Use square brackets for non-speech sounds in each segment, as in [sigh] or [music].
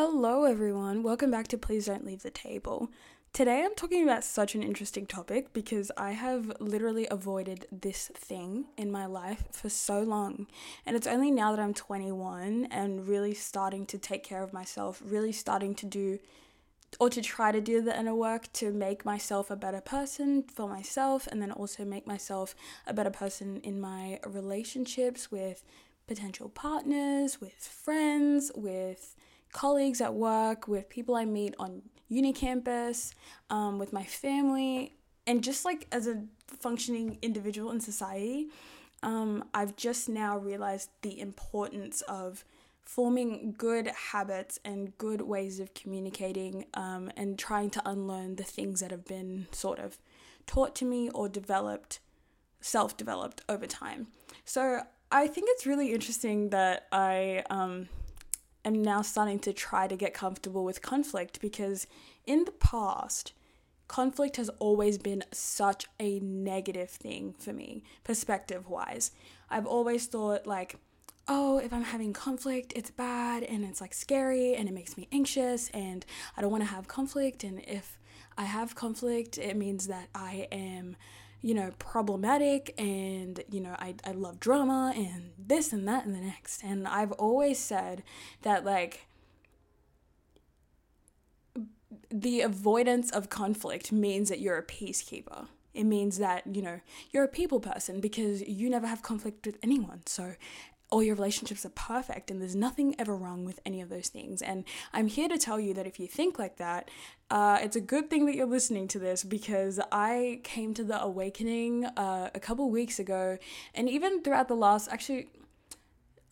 Hello, everyone. Welcome back to Please Don't Leave the Table. Today I'm talking about such an interesting topic because I have literally avoided this thing in my life for so long. And it's only now that I'm 21 and really starting to take care of myself, really starting to do or to try to do the inner work to make myself a better person for myself and then also make myself a better person in my relationships with potential partners, with friends, with colleagues at work, with people I meet on uni campus, um, with my family, and just like as a functioning individual in society. Um, I've just now realized the importance of forming good habits and good ways of communicating um, and trying to unlearn the things that have been sort of taught to me or developed, self developed over time. So I think it's really interesting that I um, am now starting to try to get comfortable with conflict because in the past, conflict has always been such a negative thing for me, perspective wise. I've always thought, like, oh, if I'm having conflict, it's bad and it's like scary and it makes me anxious and I don't want to have conflict. And if I have conflict, it means that I am, you know, problematic and, you know, I, I love drama and this and that and the next. And I've always said that, like, the avoidance of conflict means that you're a peacekeeper. It means that, you know, you're a people person because you never have conflict with anyone. So all your relationships are perfect and there's nothing ever wrong with any of those things. And I'm here to tell you that if you think like that, uh, it's a good thing that you're listening to this because I came to the awakening uh, a couple weeks ago, and even throughout the last, actually,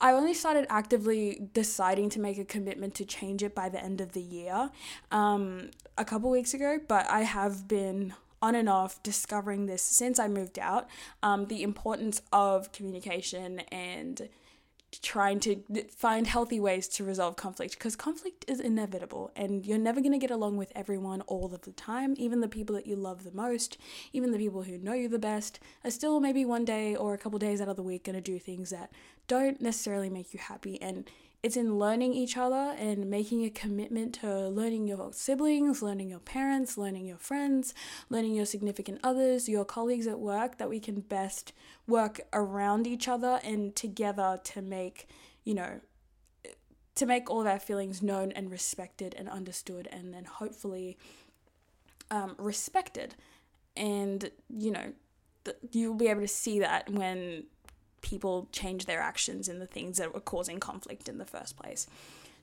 I only started actively deciding to make a commitment to change it by the end of the year um, a couple weeks ago, but I have been on and off discovering this since I moved out um, the importance of communication and trying to find healthy ways to resolve conflict because conflict is inevitable and you're never going to get along with everyone all of the time. Even the people that you love the most, even the people who know you the best, are still maybe one day or a couple days out of the week going to do things that don't necessarily make you happy. And it's in learning each other and making a commitment to learning your siblings, learning your parents, learning your friends, learning your significant others, your colleagues at work that we can best work around each other and together to make, you know, to make all of our feelings known and respected and understood and then hopefully um, respected. And, you know, th- you'll be able to see that when people change their actions in the things that were causing conflict in the first place.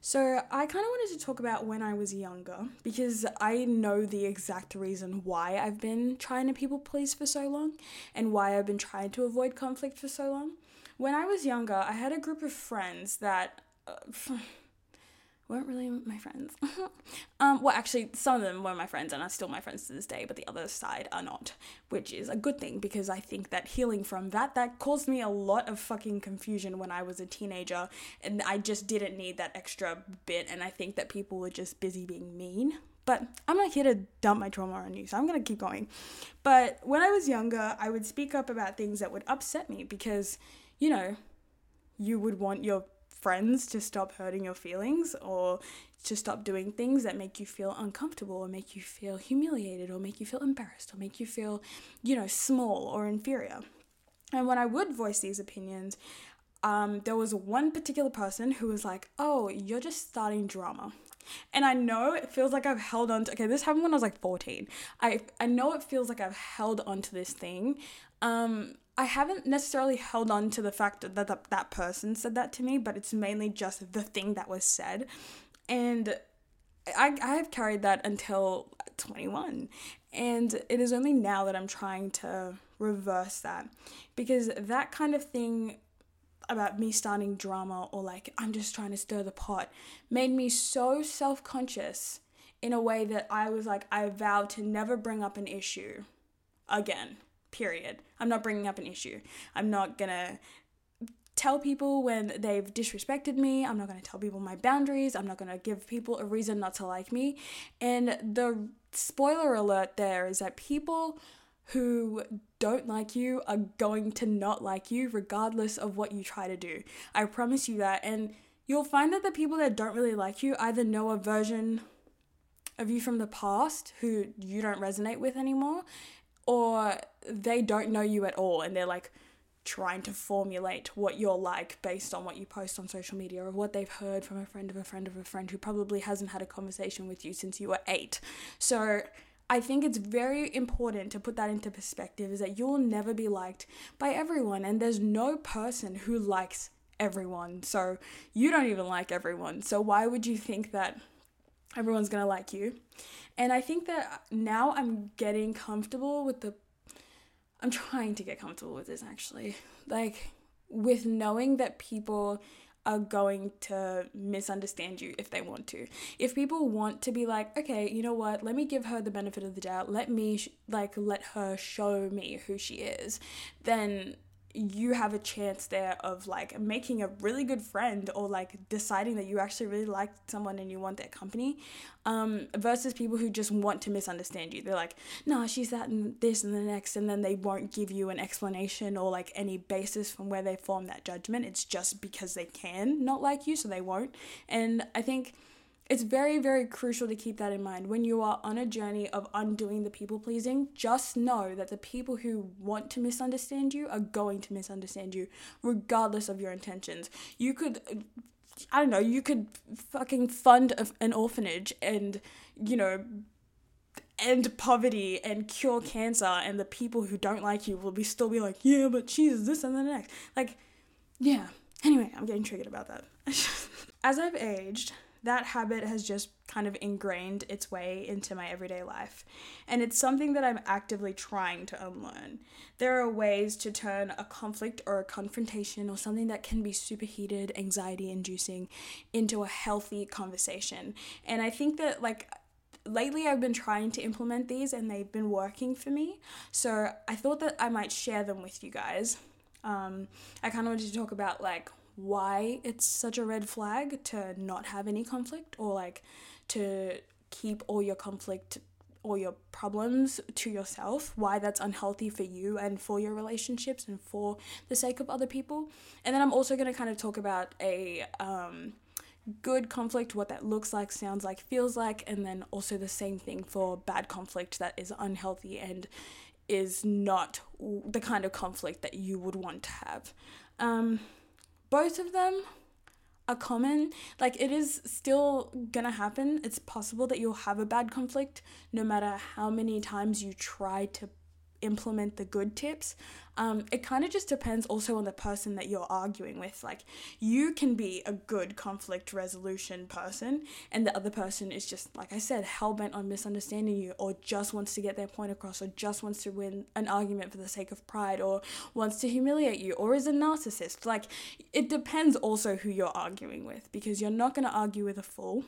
So, I kind of wanted to talk about when I was younger because I know the exact reason why I've been trying to people please for so long and why I've been trying to avoid conflict for so long. When I was younger, I had a group of friends that. Uh, weren't really my friends. [laughs] um, well, actually, some of them were my friends and are still my friends to this day, but the other side are not, which is a good thing because I think that healing from that that caused me a lot of fucking confusion when I was a teenager, and I just didn't need that extra bit. And I think that people were just busy being mean. But I'm not here to dump my trauma on you, so I'm gonna keep going. But when I was younger, I would speak up about things that would upset me because, you know, you would want your friends to stop hurting your feelings or to stop doing things that make you feel uncomfortable or make you feel humiliated or make you feel embarrassed or make you feel, you know, small or inferior. And when I would voice these opinions, um, there was one particular person who was like, Oh, you're just starting drama. And I know it feels like I've held on to okay, this happened when I was like 14. I I know it feels like I've held on to this thing. Um I haven't necessarily held on to the fact that that, that person said that to me, but it's mainly just the thing that was said. And I, I have carried that until 21. And it is only now that I'm trying to reverse that. Because that kind of thing about me starting drama or like I'm just trying to stir the pot made me so self conscious in a way that I was like, I vowed to never bring up an issue again period. I'm not bringing up an issue. I'm not gonna tell people when they've disrespected me. I'm not to tell people my boundaries. I'm not to give people a reason not to like me. And the spoiler alert there is that people who don't like you are going to not like you regardless of what you try to do. I promise you that. And you'll find that the people that don't really like you either know a version of you from the past who you don't resonate with anymore, or they don't know you at all and they're like trying to formulate what you're like based on what you post on social media or what they've heard from a friend of a friend of a friend who probably hasn't had a conversation with you since you were eight. So, I think it's very important to put that into perspective is that you'll never be liked by everyone, and there's no person who likes everyone. So, you don't even like everyone. So, why would you think that everyone's gonna like you. And I think that now I'm getting comfortable with the. I'm trying to get comfortable with this actually. Like, with knowing that people are going to misunderstand you if they want to. If people want to be like, okay, you know what, let me give her the benefit of the doubt, let me, sh- like, let her show me who she is, then you have a chance there of like making a really good friend or like deciding that you actually really like someone and you want their company um, versus people who just want to misunderstand you. They're like no she's that and this and the next and then they won't give you an explanation or like any basis from where they form that judgment. It's just because they can not like you so they won't. And i think it's very, very crucial to keep that in mind. When you are on a journey of undoing the people pleasing, just know that the people who want to misunderstand you are going to misunderstand you, regardless of your intentions. You could, I don't know, you could fucking fund an orphanage and, you know, end poverty and cure cancer, and the people who don't like you will be still be like, yeah, but she's this and the next. Like, yeah. Anyway, I'm getting triggered about that. [laughs] As I've aged, that habit has just kind of ingrained its way into my everyday life. And it's something that I'm actively trying to unlearn. There are ways to turn a conflict or a confrontation or something that can be superheated, anxiety inducing, into a healthy conversation. And I think that, like, lately I've been trying to implement these and they've been working for me. So I thought that I might share them with you guys. Um, I kind of wanted to talk about like why it's such a red flag to not have any conflict or like to keep all your conflict or your problems to yourself, why that's unhealthy for you and for your relationships and for the sake of other people. And then I'm also going to kind of talk about a um, good conflict, what that looks like, sounds like, feels like, and then also the same thing for bad conflict that is unhealthy and is not the kind of conflict that you would want to have. Um, both of them are common. Like it is still gonna happen. It's possible that you'll have a bad conflict no matter how many times you try to implement the good tips. Um, it kind of just depends also on the person that you're arguing with. Like, you can be a good conflict resolution person, and the other person is just, like I said, hell bent on misunderstanding you, or just wants to get their point across, or just wants to win an argument for the sake of pride, or wants to humiliate you, or is a narcissist. Like, it depends also who you're arguing with, because you're not going to argue with a fool.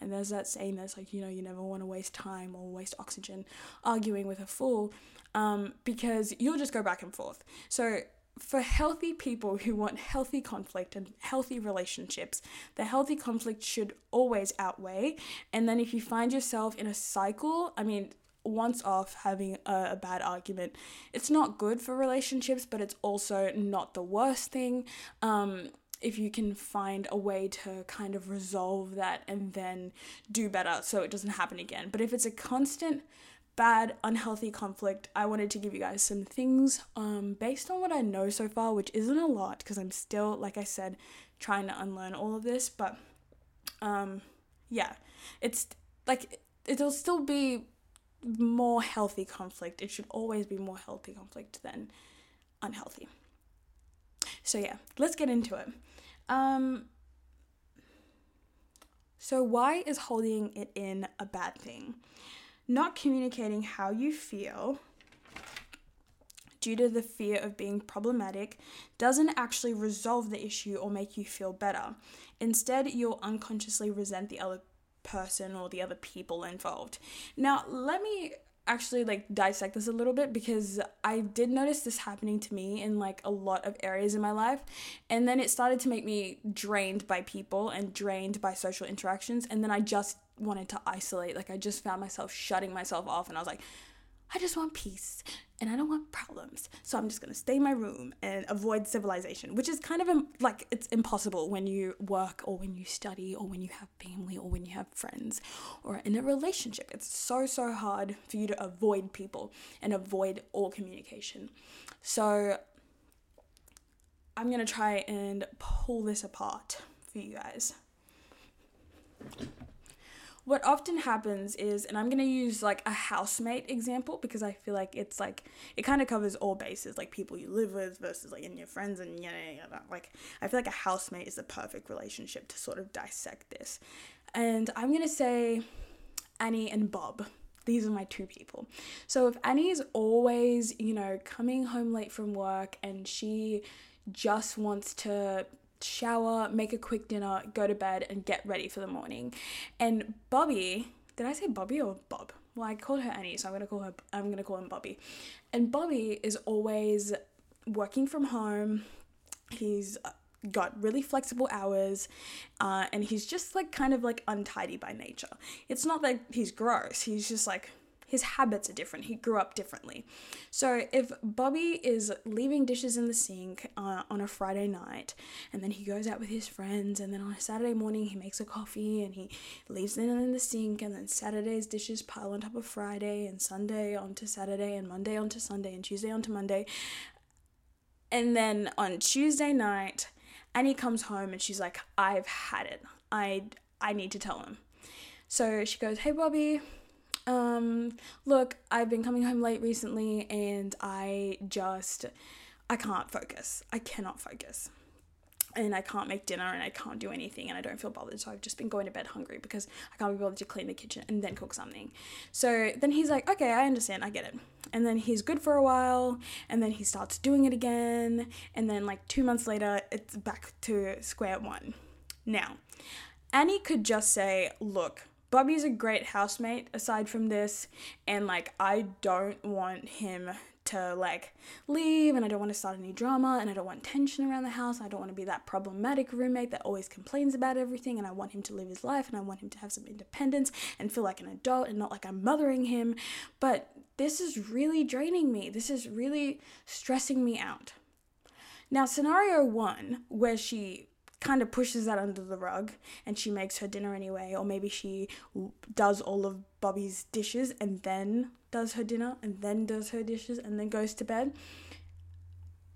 And there's that saying that's like, you know, you never want to waste time or waste oxygen arguing with a fool um, because you'll just go back and forth. So, for healthy people who want healthy conflict and healthy relationships, the healthy conflict should always outweigh. And then if you find yourself in a cycle, I mean, once off having a, a, bad argument, it's not good for relationships, but it's also not the worst thing. Um, if you can find a way to kind of resolve that and then do better so it doesn't happen again. But if it's a constant bad, unhealthy conflict, I wanted to give you guys some things um, based on what I know so far, which isn't a lot because I'm still, like I said, trying to unlearn all of this. But um, yeah, it's like it'll still be more healthy conflict. It should always be more healthy conflict than unhealthy. So yeah, let's get into it. Um, so why is holding it in a bad thing? not communicating how you feel due to the fear of being problematic doesn't actually resolve the issue or make you feel better. Instead, you'll unconsciously resent the other person or the other people involved. Now, let me actually like dissect this a little bit because I did notice this happening to me in like a lot of areas in my life. And then it started to make me drained by people and drained by social interactions. And then I just wanted to isolate. Like I just found myself shutting myself off. And I was like I just want peace and I don't want problems. So I'm just going to stay in my room and avoid civilization, which is kind of um, like it's impossible when you work or when you study or when you have family or when you have friends or in a relationship. It's so, so hard for you to avoid people and avoid all communication. So I'm going to try and pull this apart for you guys what often happens is, and I'm gonna use like a housemate example because I feel like it's like it kind of covers all bases, like people you live with versus like in your friends and yeah, yeah. Like I feel like a housemate is the perfect relationship to sort of dissect this. And I'm gonna say Annie and Bob. These are my two people. So if Annie is always, you know, coming home late from work and she just wants to shower, make a quick dinner, go to bed, and get ready for the morning. And Bobby, did I say Bobby or Bob? Well, I called her Annie, so I'm gonna call her. I'm gonna call him Bobby. And Bobby is always working from home. He's got really flexible hours uh, and he's just like kind of like untidy by nature. It's not that he's gross, he's just like his habits are different. He grew up differently. So if Bobby is leaving dishes in the sink uh, on a Friday night and then he goes out with his friends and then on a Saturday morning he makes a coffee and he leaves them in the sink and then Saturday's dishes pile on top of Friday and Sunday onto Saturday and Monday onto Sunday and Tuesday onto Monday. And then on Tuesday night, Annie comes home and she's like, I've had it. I I need to tell him. So she goes, Hey Bobby, um, look, I've been coming home late recently and I just, I can't focus. I cannot focus. And I can't make dinner and I can't do anything and I don't feel bothered. So I've just been going to bed hungry because I can't be bothered to clean the kitchen and then cook something. So then he's like, okay, I understand, I get it. And then he's good for a while and then he starts doing it again. And then, like, two months later, it's back to square one. Now, Annie could just say, look, Bobby's a great housemate aside from this, and like I don't want him to like leave and I don't want to start any drama and I don't want tension around the house. I don't want to be that problematic roommate that always complains about everything and I want him to live his life and I want him to have some independence and feel like an adult and not like I'm mothering him. But this is really draining me. This is really stressing me out. Now, scenario one, where she kind of pushes that under the rug and she makes her dinner anyway or maybe she does all of Bobby's dishes and then does her dinner and then does her dishes and then goes to bed.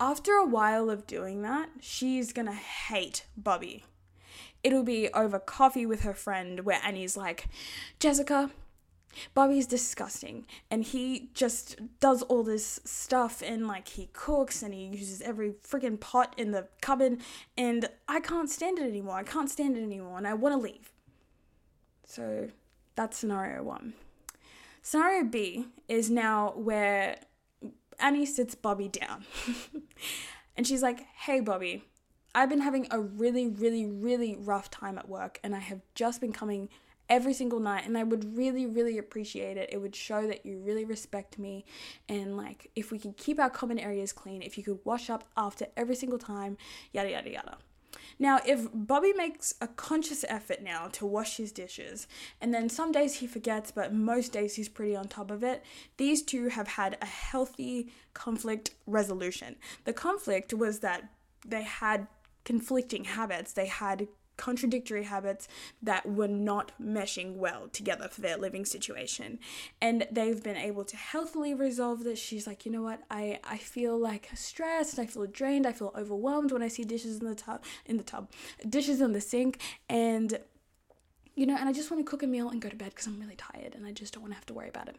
After a while of doing that she's going to hate Bobby. It'll be over coffee with her friend where Annie's like Jessica Bobby's disgusting and he just does all this stuff and like he cooks and he uses every freaking pot in the cupboard and I can't stand it anymore. I can't stand it anymore and I want to leave. So that's scenario 1. Scenario B is now where Annie sits Bobby down. [laughs] and she's like, "Hey Bobby, I've been having a really really really rough time at work and I have just been coming every single night and I would really really appreciate it. It would show that you really respect me and like if we could keep our common areas clean, if you could wash up after every single time, yada yada yada. Now, if Bobby makes a conscious effort now to wash his dishes, and then some days he forgets, but most days he's pretty on top of it, these two have had a healthy conflict resolution. The conflict was that they had conflicting habits, they had contradictory habits that were not meshing well together for their living situation. And they've been able to healthily resolve this. She's like you know what? I i feel like stressed. I feel drained. I feel overwhelmed when i see dishes in the tub in the tub dishes in the sink. And you know and i just want to cook a meal and go to bed because i'm really tired and i just don't want to have to worry about it.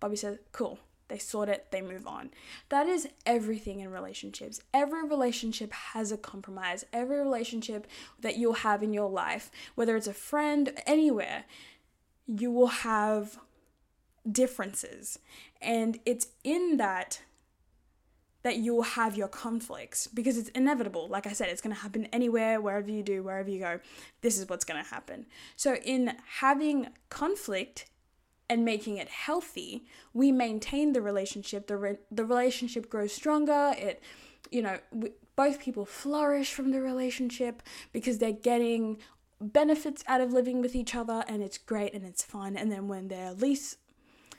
Bobby says cool they sort it, they move on. That is everything in relationships. Every relationship has a compromise. Every relationship that you'll have in your life, whether it's a friend, anywhere, you will have differences. And it's in that that you'll have your conflicts because it's inevitable. Like I said, it's going to happen anywhere, wherever you do, wherever you go. This is what's going to happen. So, in having conflict, and making it healthy, we maintain the relationship. The re- the relationship grows stronger. It, you know, we, both people flourish from the relationship because they're getting benefits out of living with each other, and it's great and it's fun. And then when their lease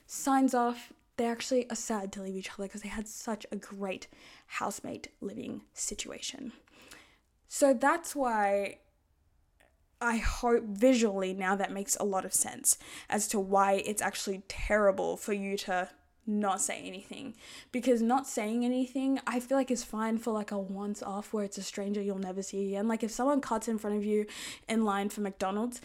signs off, they actually are sad to leave each other because they had such a great housemate living situation. So that's why I hope visually now that makes a lot of sense as to why it's actually terrible for you to not say anything. Because not saying anything I feel like is fine for like a once off where it's a stranger you'll never see again. Like if someone cuts in front of you in line for McDonald's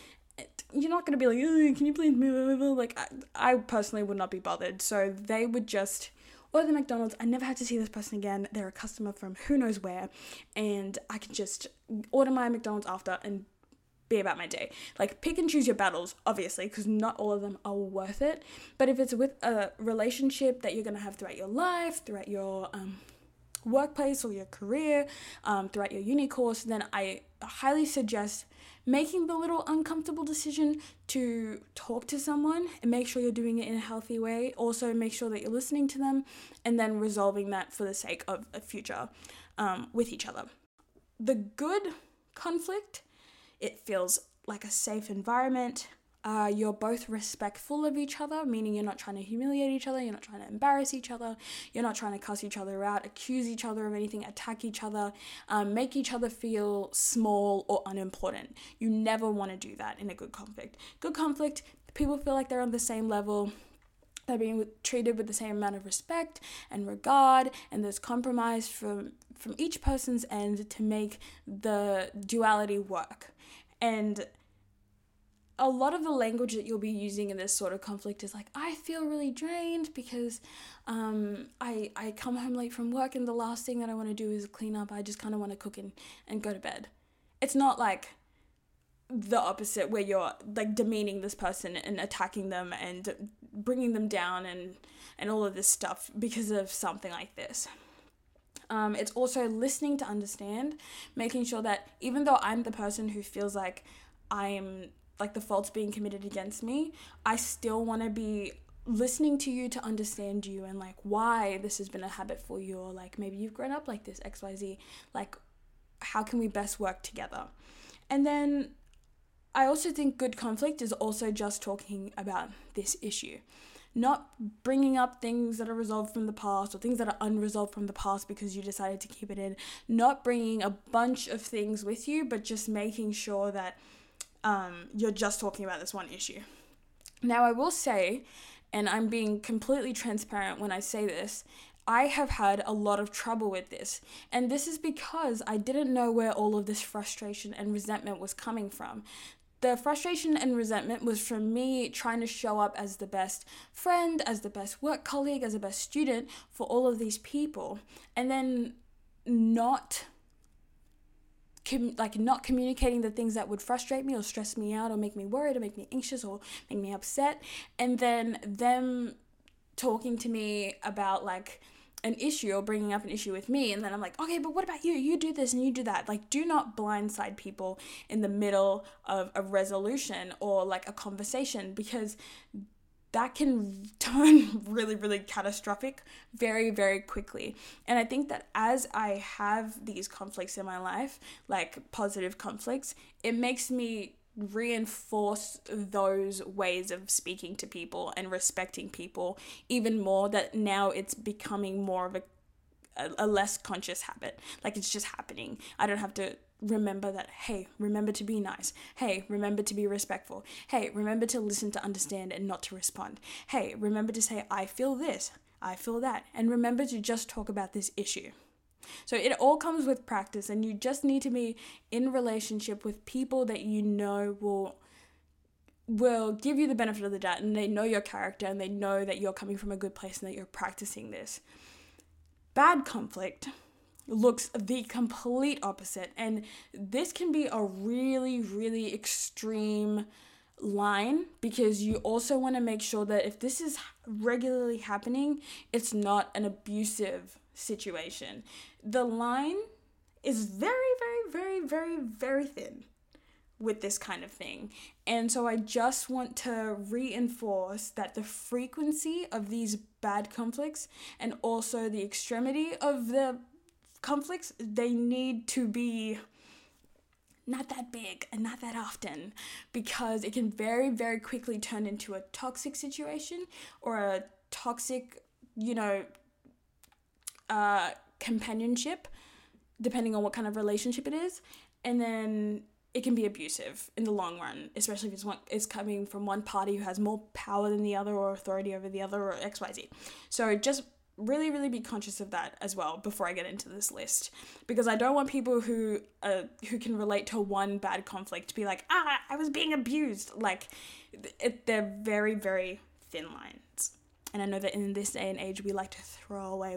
you're not going to be like can you please move over? Like I, I personally would not be bothered. So they would just order the McDonald's. I never had to see this person again. They're a customer from who knows where. And I can just order my McDonald's after and be about my day. Like, pick and choose your battles, obviously, because not all of them are worth it. But if it's with a relationship that you're going to have throughout your life, throughout your um, workplace or your career, um, throughout your uni course, then I highly suggest making the little uncomfortable decision to talk to someone and make sure you're doing it in a healthy way. Also, make sure that you're listening to them and then resolving that for the sake of a future um, with each other. The good conflict it feels like a safe environment. Uh, you're both respectful of each other, meaning you're not trying to humiliate each other, you're not trying to embarrass each other, you're not trying to cuss each other out, accuse each other of anything, attack each other, um, make each other feel small or unimportant. You never want to do that in a good conflict. Good conflict, people feel like they're on the same level, they're being treated with the same amount of respect and regard and there's compromise from from each person's end to make the duality work and a lot of the language that you'll be using in this sort of conflict is like, I feel really drained because um, I, I come home late from work and the last thing that I want to do is clean up. I just kind of want to cook and, and go to bed. It's not like the opposite where you're like demeaning this person and attacking them and bringing them down and, and all of this stuff because of something like this. Um, it's also listening to understand, making sure that even though I'm the person who feels like I'm like the fault's being committed against me, I still want to be listening to you to understand you and like why this has been a habit for you or like maybe you've grown up like this xyz like how can we best work together and then i also think good conflict is also just talking about this issue not bringing up things that are resolved from the past or things that are unresolved from the past because you decided to keep it in, not bringing a bunch of things with you, but just making sure that um, you're just talking about this one issue. Now, I will say, and I'm being completely transparent when I say this, I have had a lot of trouble with this. And this is because I didn't know where all of this frustration and resentment was coming from the frustration and resentment was from me trying to show up as the best friend, as the best work colleague, as the best student for all of these people, and then not com- like not communicating the things that would frustrate me or stress me out or make me worried or make me anxious or make me upset, and then them talking to me about like an issue or bringing up an issue with me and then I'm like, "Okay, but what about you? You do this and you do that." Like do not blindside people in the middle of a resolution or like a conversation because that can [laughs] turn really really catastrophic very very quickly. And I think that as I have these conflicts in my life, like positive conflicts, it makes me reinforce those ways of speaking to people and respecting people even more that now it's becoming more of a a, less conscious habit. Like it's just happening. I don't have to remember that hey remember to be nice. Hey remember to be respectful. Hey remember to listen to understand and not to respond. Hey remember to say i feel this i feel that. And remember to just talk about this issue so it all comes with practice, and you just need to be in relationship with people that you know will will give you the benefit of the doubt and they know your character and they know that you're coming from a good place and that you're practicing this. Bad conflict looks the complete opposite and this can be a really really extreme line because you also want to make sure that if this is regularly happening it's not an abusive situation. The line is very, very, very, very, very thin with this kind of thing. And so I just want to reinforce that the frequency of these bad conflicts and also the extremity of the conflicts, they need to be not that big and not that often because it can very, very quickly turn into a toxic situation or a toxic, you know, uh, companionship, depending on what kind of relationship it is, and then it can be abusive in the long run, especially if it's one it's coming from one party who has more power than the other or authority over the other or XYZ. So just really really be conscious of that as well before I get into this list. Because I don't want people who uh, who can relate to one bad conflict to be like ah I was being abused. Like it, they're very very thin lines. And I know that in this day and age we like to throw away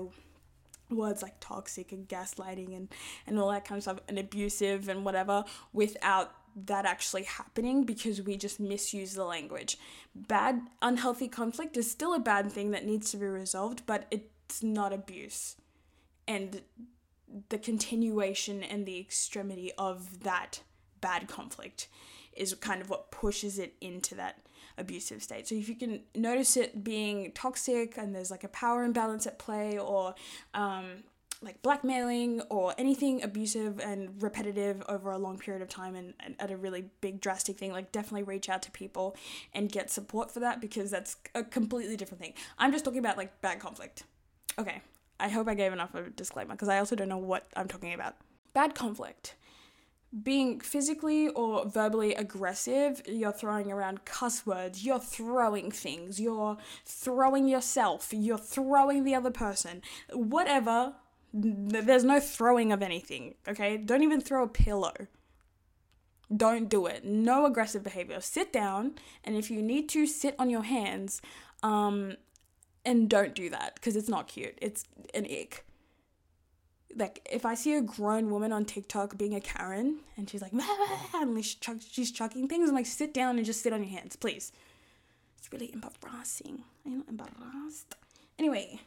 words like toxic and gaslighting and, and all that kind of stuff and abusive and whatever without that actually happening because we just misuse the language. Bad, unhealthy conflict is still a bad thing that needs to be resolved, but it's not abuse. And the continuation and the extremity of that bad conflict is kind of what pushes it into that abusive state. So if you can notice it being toxic and there's like a power imbalance at play or um, like blackmailing or anything abusive and repetitive over a long period of time and, and, at a really big drastic thing like definitely reach out to people and get support for that because that's a completely different thing. I'm just talking about like bad conflict. Okay. I hope i gave enough of a disclaimer because i also don't know what i'm talking about. Bad conflict being physically or verbally aggressive, you're throwing around cuss words, you're throwing things, you're throwing yourself, you're throwing the other person, whatever. There's no throwing of anything, okay? Don't even throw a pillow. Don't do it. No aggressive behavior. Sit down, and if you need to, sit on your hands. Um, and don't do that because it's not cute. It's an ick like if I see a grown woman on TikTok being a Karen and she's like and she's, chuck, she's chucking things, I'm like sit down and just sit on your hands, please. It's really embarrassing. I'm not embarrassed. Anyway,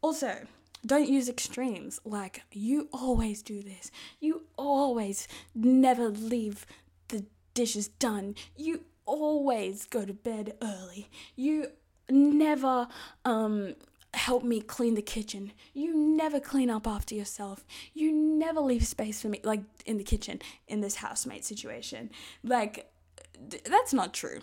also don't use extremes. Like you always do this. You always never leave the dishes done. You always go to bed early. You never um help me clean the kitchen. You never clean up after yourself. You never leave space for me, like in the kitchen, in this housemate situation. Like, that's not true.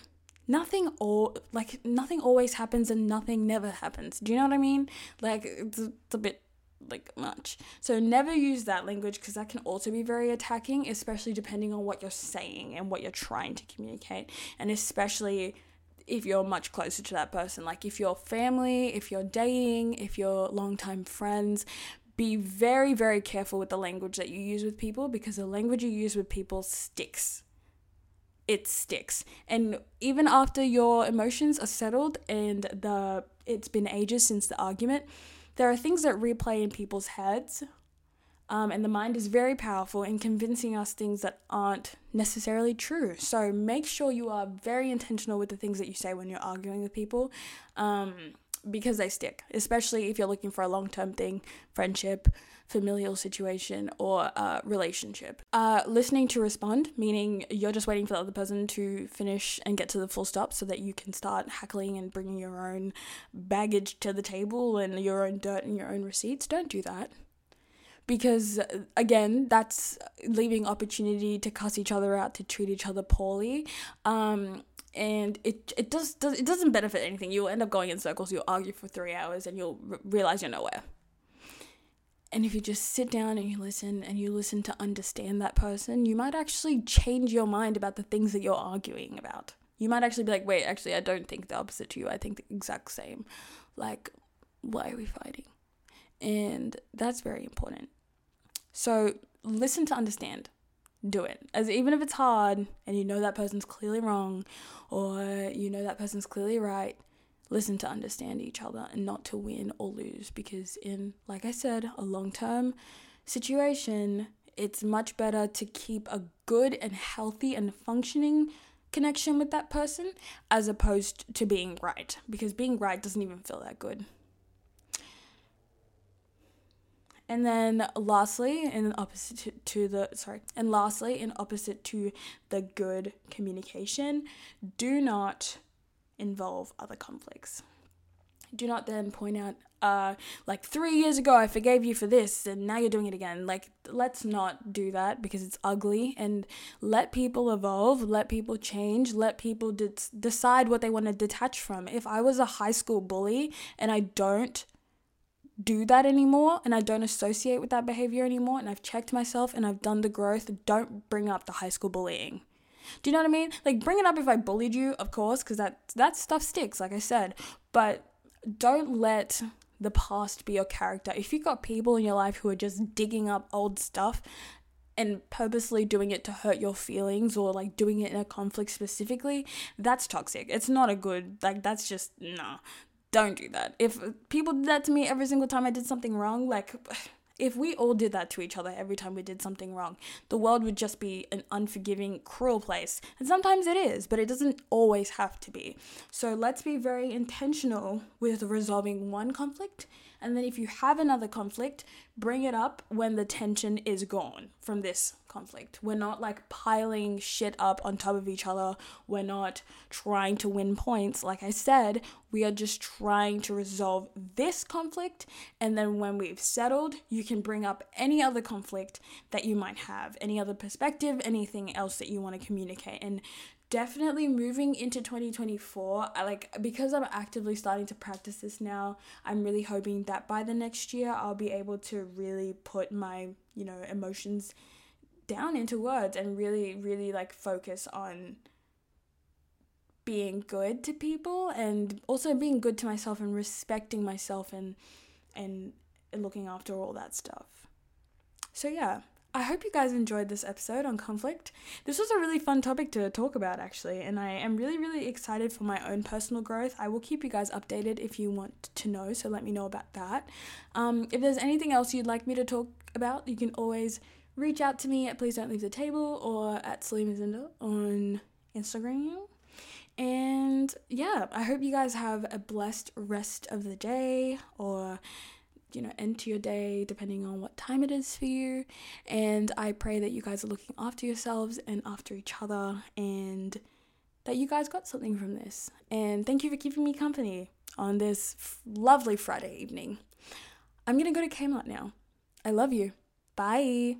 Nothing all like nothing always happens and nothing never happens. Do you know what I mean? Like it's, it's a bit like much. So never use that language because that can also be very attacking, especially depending on what you're saying and what you're trying to communicate, and especially if you're much closer to that person. Like if you're family, if you're dating, if you're longtime friends, be very, very careful with the language that you use with people because the language you use with people sticks. It sticks. And even after your emotions are settled and the it's been ages since the argument, there are things that replay in people's heads um, and the mind is very powerful in convincing us things that aren't necessarily true. So make sure you are very intentional with the things that you say when you're arguing with people. Um, because they stick, especially if you're looking for a long term thing, friendship, familial situation, or uh, relationship. Uh, listening to respond, meaning you're just waiting for the other person to finish and get to the full stop so that you can start hackling and bringing your own baggage to the table and your own dirt and your own receipts. Don't do that because again that's leaving opportunity to cuss each other out to treat each other poorly. Um, and it it does, does it doesn't benefit anything. You'll end up going in circles you'll argue for three hours and you'll r- realize you're nowhere. And if you just sit down and you listen and you listen to understand that person you might actually change your mind about the things that you're arguing about. You might actually be like wait actually i don't think the opposite to you. I think the exact same. Like why are we fighting and that's very important. So listen to understand. Do it. As even if it's hard and you know that person's clearly wrong or you know that person's clearly right, listen to understand each other and not to win or lose because in like I said, a long-term situation, it's much better to keep a good and healthy and functioning connection with that person as opposed to being right because being right doesn't even feel that good. And then lastly, in opposite to, the sorry, and lastly, in opposite to the good communication, do not involve other conflicts. Do not then point out, uh, like three years ago I forgave you for this and now you're doing it again. Like, let's not do that because it's ugly and let people evolve, let people change, let people de- decide what they want to detach from. If I was a high school bully and I don't do that anymore and I don't associate with that behavior anymore and I've checked myself and I've done the growth, don't bring up the high school bullying. Do you know what I mean? Like bring it up if I bullied you, of course, cuz that that stuff sticks like I said, but don't let the past be your character. If you've got people in your life who are just digging up old stuff and purposely doing it to hurt your feelings or like doing it in a conflict specifically, that's toxic. It's not a good, like, that's just, no, don't do that. If people did that to me every single time I did something wrong, like, [sighs] if we all did that to each other every time we did something wrong, the world would just be an unforgiving, cruel place. And sometimes it is, but it doesn't always have to be. So let's be very intentional with resolving one conflict and then if you have another conflict, bring it up when the tension is gone from this conflict. We're not like piling shit up on top of each other. We're not trying to win points. Like I said, we are just trying to resolve this conflict. And then when we've settled, you can bring up any other conflict that you might have, any other perspective, anything else that you want to communicate. And definitely moving into 2024 I like because I'm actively starting to practice this now I'm really hoping that by the next year I'll be able to really put my you know emotions down into words and really really like focus on being good to people and also being good to myself and respecting myself and and looking after all that stuff so yeah I hope you guys enjoyed this episode on conflict. This was a really fun topic to talk about, actually, and I am really, really excited for my own personal growth. I will keep you guys updated if you want to know, so let me know about that. Um, if there's anything else you'd like me to talk about, you can always reach out to me at Please Don't Leave the Table or at Salima Zinder on Instagram. And yeah, I hope you guys have a blessed rest of the day or you know, end to your day depending on what time it is for you. And I pray that you guys are looking after yourselves and after each other and that you guys got something from this. And thank you for keeping me company on this f- lovely Friday evening. I'm gonna go to Kmart now. I love you. Bye.